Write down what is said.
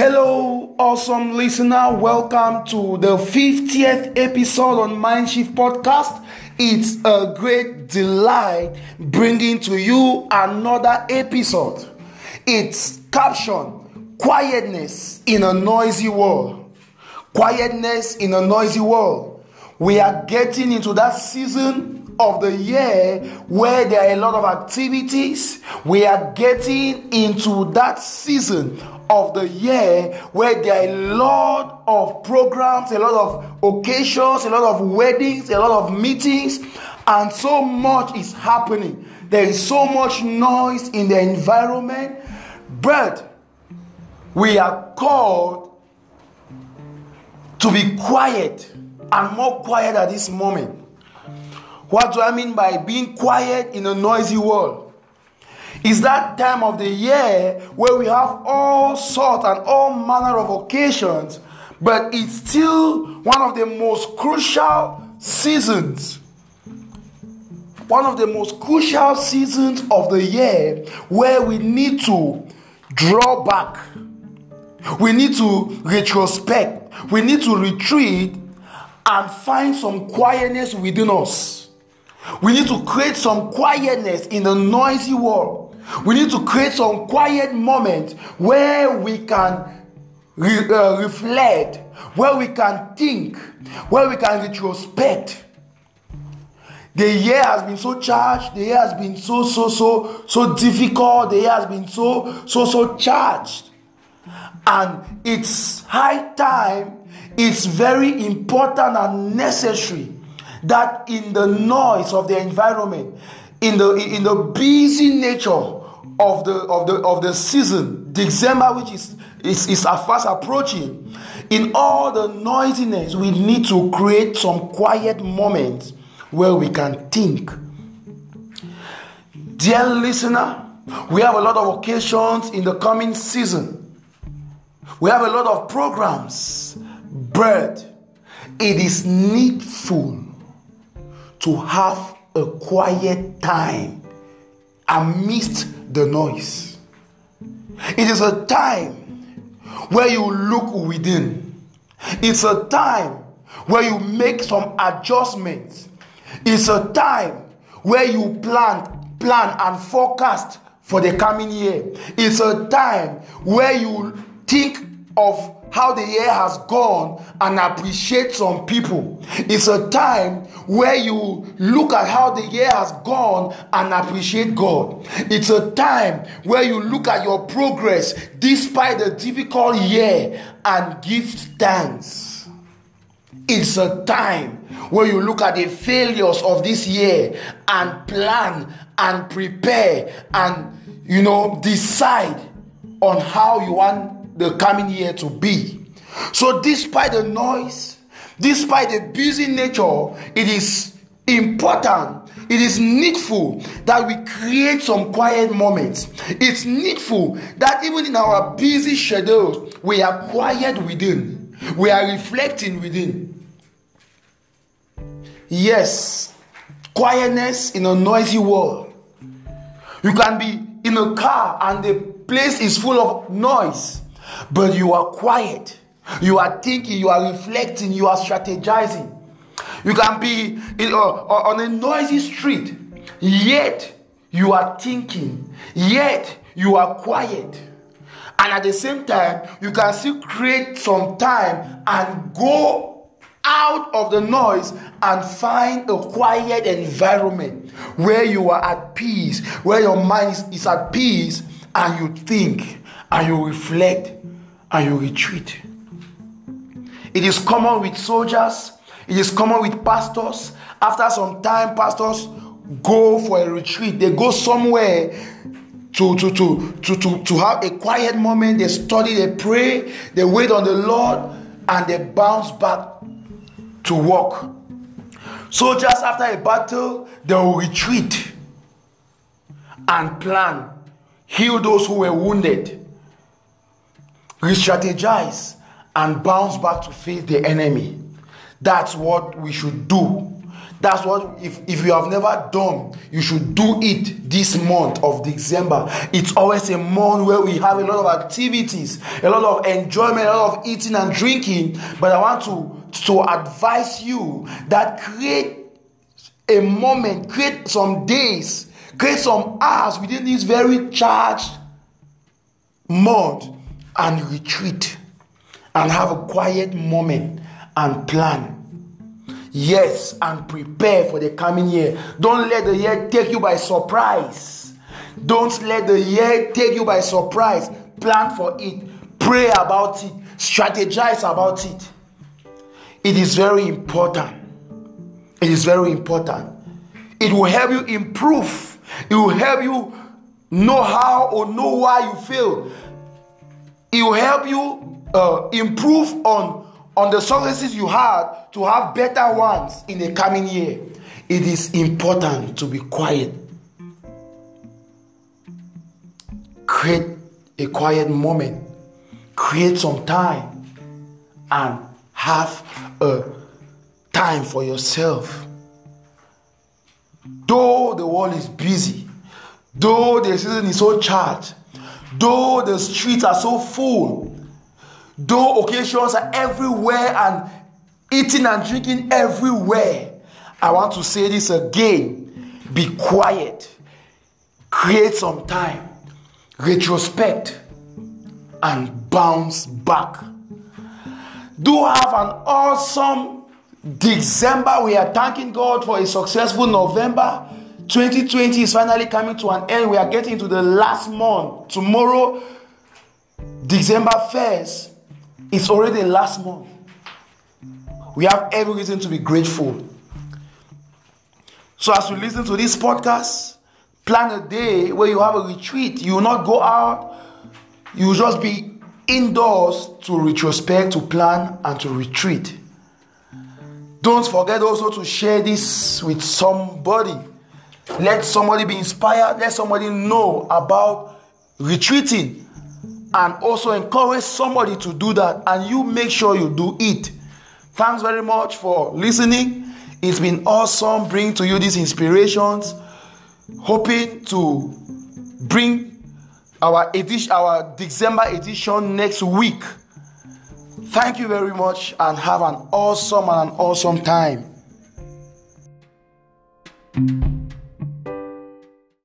Hello, awesome listener. Welcome to the 50th episode on Mindshift Podcast. It's a great delight bringing to you another episode. It's captioned Quietness in a Noisy World. Quietness in a Noisy World. We are getting into that season of the year where there are a lot of activities. We are getting into that season of the year where there are a lot of programs, a lot of occasions, a lot of weddings, a lot of meetings, and so much is happening. There is so much noise in the environment, but we are called to be quiet and more quiet at this moment. What do I mean by being quiet in a noisy world? Is that time of the year where we have all sorts and all manner of occasions, but it's still one of the most crucial seasons. One of the most crucial seasons of the year where we need to draw back. We need to retrospect. We need to retreat and find some quietness within us. We need to create some quietness in the noisy world. We need to create some quiet moment where we can re- uh, reflect, where we can think, where we can retrospect. The year has been so charged, the year has been so, so, so, so difficult, the year has been so, so, so charged. And it's high time, it's very important and necessary that in the noise of the environment, in the in the busy nature of the of the of the season, December, which is is, is fast approaching, in all the noisiness, we need to create some quiet moments where we can think. Dear listener, we have a lot of occasions in the coming season. We have a lot of programs, but it is needful to have a quiet time amidst the noise. It is a time where you look within. It's a time where you make some adjustments. It's a time where you plan, plan and forecast for the coming year. It's a time where you think of how the year has gone and appreciate some people. It's a time where you look at how the year has gone and appreciate God. It's a time where you look at your progress despite the difficult year and give thanks. It's a time where you look at the failures of this year and plan and prepare and you know decide on how you want the coming year to be. So, despite the noise, despite the busy nature, it is important, it is needful that we create some quiet moments. It's needful that even in our busy schedules, we are quiet within, we are reflecting within. Yes, quietness in a noisy world. You can be in a car and the place is full of noise but you are quiet. You are thinking, you are reflecting, you are strategizing. You can be in, uh, uh, on a noisy street, yet you are thinking, yet you are quiet. And at the same time, you can still create some time and go out of the noise and find a quiet environment where you are at peace, where your mind is at peace, and you think and you reflect and you retreat. It is common with soldiers, it is common with pastors. After some time, pastors go for a retreat, they go somewhere to, to, to, to, to, to have a quiet moment. They study, they pray, they wait on the Lord, and they bounce back to work. Soldiers, after a battle, they will retreat and plan, heal those who were wounded re strategize and bounce back to face the enemy. That's what we should do. That's what, if, if you have never done, you should do it this month of December. It's always a month where we have a lot of activities, a lot of enjoyment, a lot of eating and drinking. But I want to, to advise you that create a moment, create some days, create some hours within this very charged month and retreat and have a quiet moment and plan Yes, and prepare for the coming year. Don't let the year take you by surprise. Don't let the year take you by surprise. Plan for it, pray about it, strategize about it. It is very important. It is very important. It will help you improve. It will help you know how or know why you fail. It will help you uh, improve on on the successes you had to have better ones in the coming year, it is important to be quiet. Create a quiet moment, create some time, and have a time for yourself. Though the world is busy, though the season is so charged, though the streets are so full, Though occasions are everywhere and eating and drinking everywhere, I want to say this again be quiet, create some time, retrospect, and bounce back. Do have an awesome December. We are thanking God for a successful November. 2020 is finally coming to an end. We are getting to the last month. Tomorrow, December 1st, it's already the last month. We have every reason to be grateful. So, as you listen to this podcast, plan a day where you have a retreat. You will not go out, you will just be indoors to retrospect, to plan, and to retreat. Don't forget also to share this with somebody. Let somebody be inspired, let somebody know about retreating. And also encourage somebody to do that. And you make sure you do it. Thanks very much for listening. It's been awesome bringing to you these inspirations. Hoping to bring our edition our december edition next week. Thank you very much and have an awesome and an awesome time